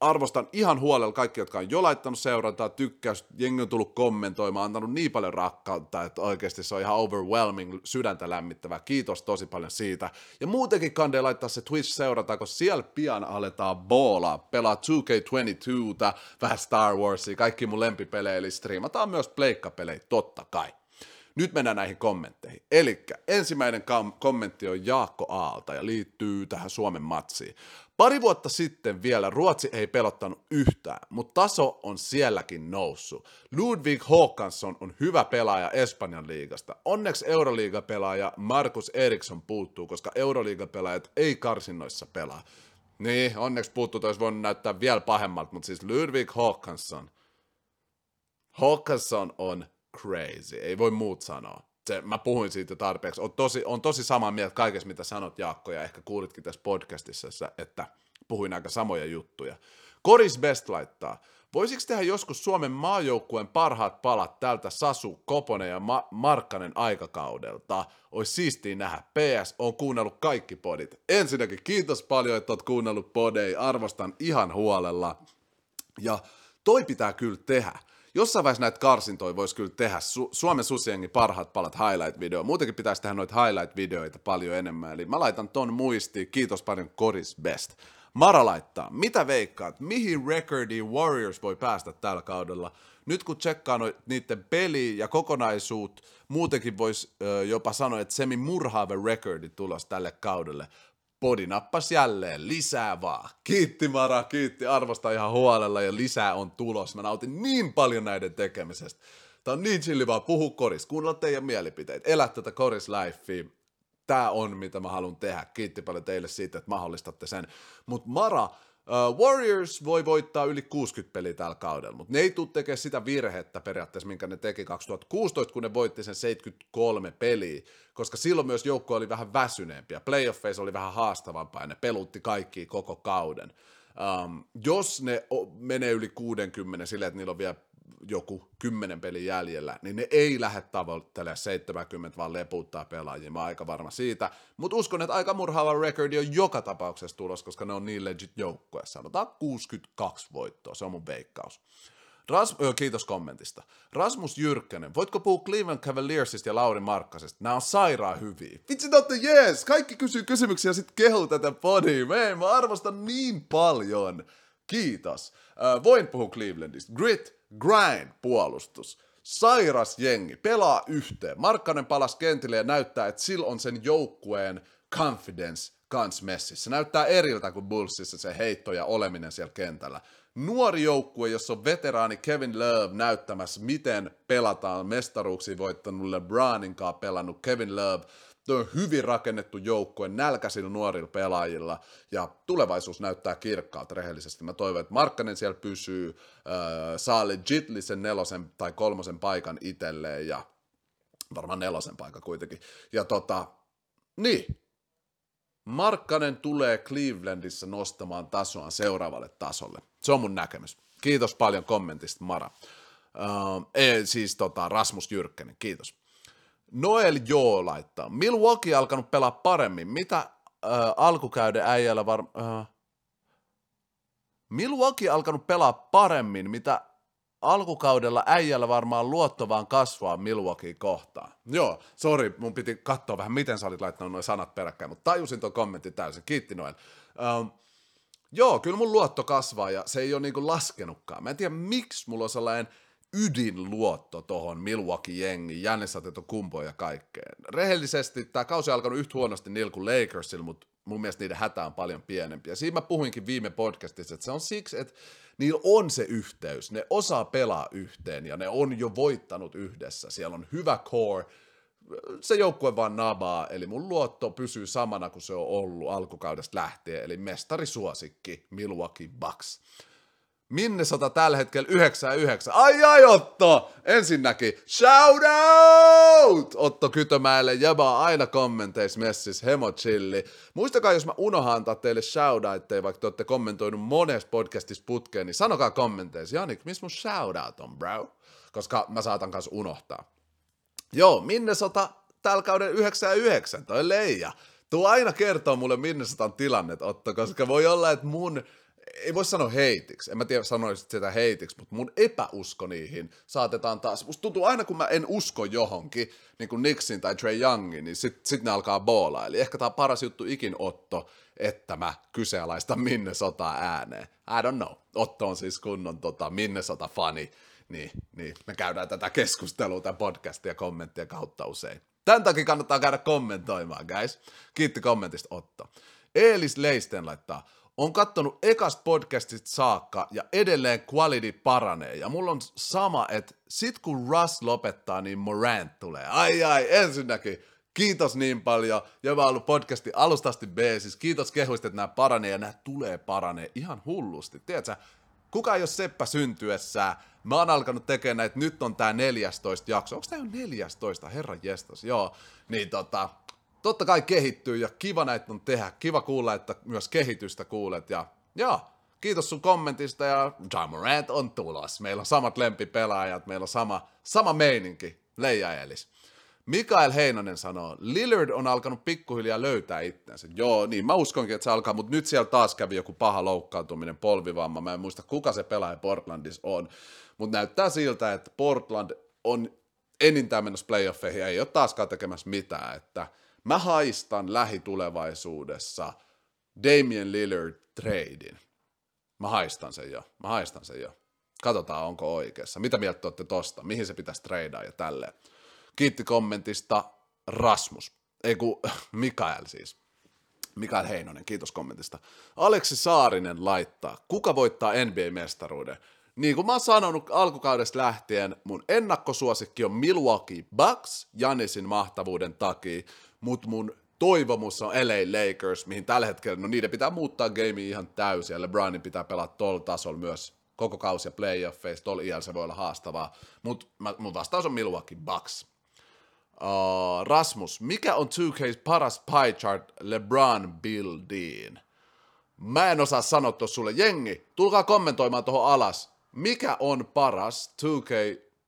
Speaker 1: arvostan ihan huolella kaikki, jotka on jo laittanut seurantaa, tykkäys, jengi on tullut kommentoimaan, antanut niin paljon rakkautta, että oikeasti se on ihan overwhelming, sydäntä lämmittävää. Kiitos tosi paljon siitä. Ja muutenkin kande laittaa se Twitch seurata, koska siellä pian aletaan boolaa, pelaa 2K22, vähän Star Warsia, kaikki mun lempipelejä, eli striimataan myös pleikkapelejä, totta kai. Nyt mennään näihin kommentteihin. Eli ensimmäinen kam- kommentti on Jaakko Aalta ja liittyy tähän Suomen matsiin. Pari vuotta sitten vielä Ruotsi ei pelottanut yhtään, mutta taso on sielläkin noussut. Ludwig Håkansson on hyvä pelaaja Espanjan liigasta. Onneksi Euroliigapelaaja Markus Eriksson puuttuu, koska Euroliigapelaajat ei karsinnoissa pelaa. Niin, onneksi puuttuu, olisi voinut näyttää vielä pahemmalta, mutta siis Ludwig Håkansson. Håkansson on crazy, ei voi muut sanoa. Se, mä puhuin siitä tarpeeksi. On tosi, on tosi samaa mieltä kaikessa, mitä sanot Jaakko, ja ehkä kuulitkin tässä podcastissa, että puhuin aika samoja juttuja. Koris Best laittaa, voisiko tehdä joskus Suomen maajoukkueen parhaat palat tältä Sasu, Koponen ja Ma- Markkanen aikakaudelta? Olisi siistiä nähdä. PS, on kuunnellut kaikki podit. Ensinnäkin kiitos paljon, että oot kuunnellut podei. Arvostan ihan huolella. Ja toi pitää kyllä tehdä jossain vaiheessa näitä karsintoja voisi kyllä tehdä. Su- Suomen susiengi parhaat palat highlight-video. Muutenkin pitäisi tehdä noita highlight-videoita paljon enemmän. Eli mä laitan ton muistiin. Kiitos paljon Koris Best. Mara laittaa, mitä veikkaat, mihin recordiin Warriors voi päästä tällä kaudella? nyt kun tsekkaa no, niiden peli ja kokonaisuut, muutenkin voisi jopa sanoa, että semi murhaava recordi tulos tälle kaudelle. Podi nappas jälleen, lisää vaan. Kiitti Mara, kiitti, arvosta ihan huolella ja lisää on tulos. Mä nautin niin paljon näiden tekemisestä. Tää on niin chilli vaan, puhu koris, kuunnella teidän mielipiteitä, elä tätä koris lifea. Tää on mitä mä haluan tehdä. Kiitti paljon teille siitä, että mahdollistatte sen. Mut Mara, Warriors voi voittaa yli 60 peliä tällä kaudella, mutta ne ei tule tekemään sitä virhettä periaatteessa, minkä ne teki 2016, kun ne voitti sen 73 peliä, koska silloin myös joukko oli vähän väsyneempi ja playoffeissa oli vähän haastavampaa ja ne pelutti kaikki koko kauden. Um, jos ne menee yli 60 silleen, että niillä on vielä joku kymmenen pelin jäljellä, niin ne ei lähde tavoittelemaan 70, vaan leputtaa pelaajia, mä oon aika varma siitä, mutta uskon, että aika murhaava recordi on joka tapauksessa tulos, koska ne on niin legit joukkue, sanotaan 62 voittoa, se on mun veikkaus. Ras, kiitos kommentista. Rasmus Jyrkkänen, voitko puhua Cleveland Cavaliersista ja Lauri Markkasesta? Nämä on sairaan hyviä. Vitsi, te jees! Kaikki kysyy kysymyksiä ja sitten kehu tätä podia. Me, mä arvostan niin paljon. Kiitos. Äh, voin puhua Clevelandista. Grit, grind, puolustus. Sairas jengi, pelaa yhteen. Markkanen palas kentille ja näyttää, että sillä on sen joukkueen confidence kans messissä. Se näyttää eriltä kuin Bullsissa se heitto ja oleminen siellä kentällä. Nuori joukkue, jossa on veteraani Kevin Love näyttämässä, miten pelataan mestaruuksiin voittanut LeBronin kanssa pelannut Kevin Love Tuo on hyvin rakennettu joukkue nälkäisillä nuorilla pelaajilla, ja tulevaisuus näyttää kirkkaalta rehellisesti. Mä toivon, että Markkanen siellä pysyy, äh, saa legitli nelosen tai kolmosen paikan itselleen, ja varmaan nelosen paikka kuitenkin. Ja tota, niin, Markkanen tulee Clevelandissa nostamaan tasoa seuraavalle tasolle. Se on mun näkemys. Kiitos paljon kommentista, Mara. Uh, ei, siis tota, Rasmus Jyrkkänen, kiitos. Noel Joo laittaa. Milwaukee alkanut pelaa paremmin. Mitä äh, alkukäyden äijällä var... Äh, Milwaukee alkanut pelaa paremmin, mitä alkukaudella äijällä varmaan luotto vaan kasvaa Milwaukee kohtaan. Joo, sori, mun piti katsoa vähän, miten sä olit laittanut noin sanat peräkkäin, mutta tajusin tuon kommentin täysin. Kiitti Noel. Ähm, joo, kyllä mun luotto kasvaa ja se ei ole niinku laskenutkaan. Mä en tiedä, miksi mulla on sellainen ydinluotto tohon Milwaukee-jengi, Jannis kumpoja ja kaikkeen. Rehellisesti tämä kausi on alkanut yhtä huonosti niillä kuin Lakersilla, mutta mun mielestä niiden hätä on paljon pienempi. Ja siinä mä puhuinkin viime podcastissa, että se on siksi, että niillä on se yhteys, ne osaa pelaa yhteen ja ne on jo voittanut yhdessä. Siellä on hyvä core, se joukkue vaan nabaa, eli mun luotto pysyy samana kuin se on ollut alkukaudesta lähtien, eli mestarisuosikki Milwaukee Bucks. Minnesota tällä hetkellä 99. Ai ai Otto! Ensinnäkin shout out! Otto Kytömäelle jäbä aina kommenteissa messis hemo chilli. Muistakaa, jos mä unohan antaa teille shoutoutteja, vaikka te olette kommentoinut monessa podcastissa putkeen, niin sanokaa kommenteissa, Janik, missä mun shoutout on, bro? Koska mä saatan kanssa unohtaa. Joo, Minnesota tällä kauden 99, toi leija. Tuo aina kertoo mulle Minnesotan tilannet, Otto, koska voi olla, että mun ei voi sanoa heitiksi, en mä tiedä sanoisit sitä heitiksi, mutta mun epäusko niihin saatetaan taas, musta tuntuu aina kun mä en usko johonkin, niin kuin Nixin tai Trey Youngin, niin sit, sit ne alkaa boolaa, eli ehkä tää paras juttu ikin Otto, että mä kyseenalaistan Minnesota ääneen. I don't know. Otto on siis kunnon tota, Minnesota-fani, niin, niin me käydään tätä keskustelua, tämän podcastia ja kommenttia kautta usein. Tän takia kannattaa käydä kommentoimaan, guys. Kiitti kommentista Otto. Eelis Leisten laittaa, on kattonut ekast podcastista saakka ja edelleen quality paranee. Ja mulla on sama, että sit kun Russ lopettaa, niin Morant tulee. Ai ai, ensinnäkin kiitos niin paljon. Ja mä ollut podcasti alustasti B, siis kiitos kehuista, että nämä paranee ja nämä tulee paranee ihan hullusti. Tiedätkö, kuka ole Seppä syntyessä? Mä oon alkanut tekemään näitä, nyt on tää 14 jakso. Onko tää jo 14? Herran jestas, joo. Niin tota, totta kai kehittyy ja kiva näitä on tehdä. Kiva kuulla, että myös kehitystä kuulet ja joo, kiitos sun kommentista ja John Morant on tulos. Meillä on samat lempipelaajat, meillä on sama, sama meininki, Leija Elis. Mikael Heinonen sanoo, Lillard on alkanut pikkuhiljaa löytää itsensä. Joo, niin mä uskonkin, että se alkaa, mutta nyt siellä taas kävi joku paha loukkaantuminen, polvivamma. Mä en muista, kuka se pelaaja Portlandissa on. Mutta näyttää siltä, että Portland on enintään menossa playoffeihin, ei ole taaskaan tekemässä mitään. Että Mä haistan lähitulevaisuudessa Damien Lillard tradein. Mä haistan sen jo. Mä haistan sen jo. Katsotaan, onko oikeassa. Mitä mieltä olette tosta? Mihin se pitäisi treidaa ja tälleen. Kiitti kommentista Rasmus. Ei ku, Mikael siis. Mikael Heinonen, kiitos kommentista. Aleksi Saarinen laittaa, kuka voittaa NBA-mestaruuden? Niin kuin mä oon sanonut alkukaudesta lähtien, mun ennakkosuosikki on Milwaukee Bucks Janisin mahtavuuden takia, mutta mun toivomus on LA Lakers, mihin tällä hetkellä, no niiden pitää muuttaa game ihan täysin, ja LeBronin pitää pelata tuolla tasolla myös koko kausi ja playoffeissa, tuolla iällä se voi olla haastavaa, mutta mun vastaus on Milwaukee Bucks. Uh, Rasmus, mikä on 2K's paras pie chart LeBron buildiin? Mä en osaa sanoa tuossa sulle. Jengi, tulkaa kommentoimaan tuohon alas. Mikä on paras 2K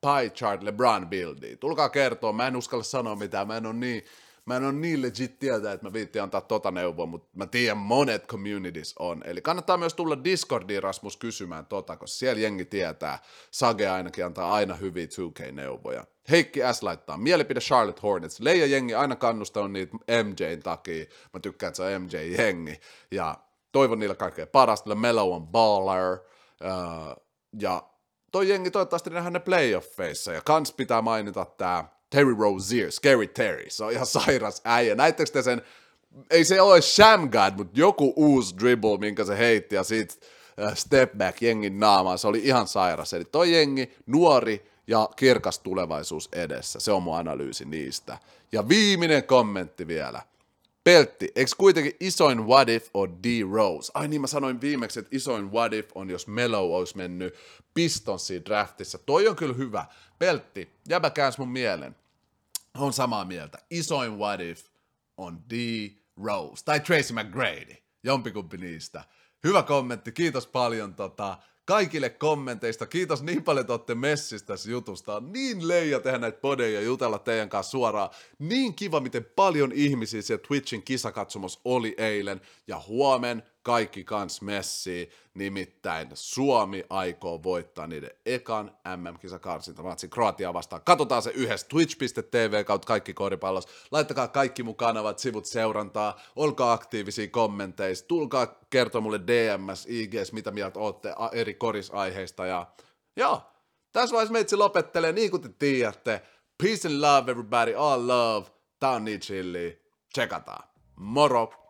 Speaker 1: pie chart LeBron buildiin? Tulkaa kertoa. Mä en uskalla sanoa mitään. Mä en ole niin, mä en ole niin legit tietää, että mä viitti antaa tota neuvoa, mutta mä tiedän monet communities on. Eli kannattaa myös tulla Discordiin Rasmus kysymään tota, koska siellä jengi tietää. Sage ainakin antaa aina hyviä 2K-neuvoja. Heikki S. laittaa, mielipide Charlotte Hornets. Leija jengi aina kannustanut niitä MJn takia. Mä tykkään, että se on MJ-jengi. Ja toivon niille kaikkea parasta. Melo on baller. Uh, ja toi jengi toivottavasti nähdään ne playoffeissa. Ja kans pitää mainita tää Terry Rozier, Scary Terry. Se on ihan sairas äijä. Näittekö te sen, ei se ole Sham God, mutta joku uusi dribble, minkä se heitti ja sit uh, step back jengin naamaan. Se oli ihan sairas. Eli toi jengi, nuori, ja kirkas tulevaisuus edessä. Se on mun analyysi niistä. Ja viimeinen kommentti vielä. Peltti, eikö kuitenkin isoin what if on D-Rose? Ai niin, mä sanoin viimeksi, että isoin what if on, jos Melo olisi mennyt Pistonsiin draftissa. Toi on kyllä hyvä. Peltti, jäbä mun mielen. On samaa mieltä. Isoin what if on D-Rose. Tai Tracy McGrady. Jompikumpi niistä. Hyvä kommentti, kiitos paljon. Tota, kaikille kommenteista. Kiitos niin paljon, että olette messissä tässä jutusta. On niin leija tehdä näitä podeja ja jutella teidän kanssa suoraan. Niin kiva, miten paljon ihmisiä siellä Twitchin kisakatsomos oli eilen. Ja huomen kaikki kans messiin. Nimittäin Suomi aikoo voittaa niiden ekan MM-kisakarsinta matsin Kroatiaa vastaan. Katsotaan se yhdessä twitch.tv kautta kaikki koripallos. Laittakaa kaikki mun kanavat, sivut seurantaa, olkaa aktiivisia kommenteissa, tulkaa kertoa mulle DMS, IGS, mitä mieltä ootte eri korisaiheista. Ja joo, tässä vaiheessa meitsi lopettelee, niin kuin te tiedätte. Peace and love everybody, all love. Tää on niin chilli. Tsekataan. Moro!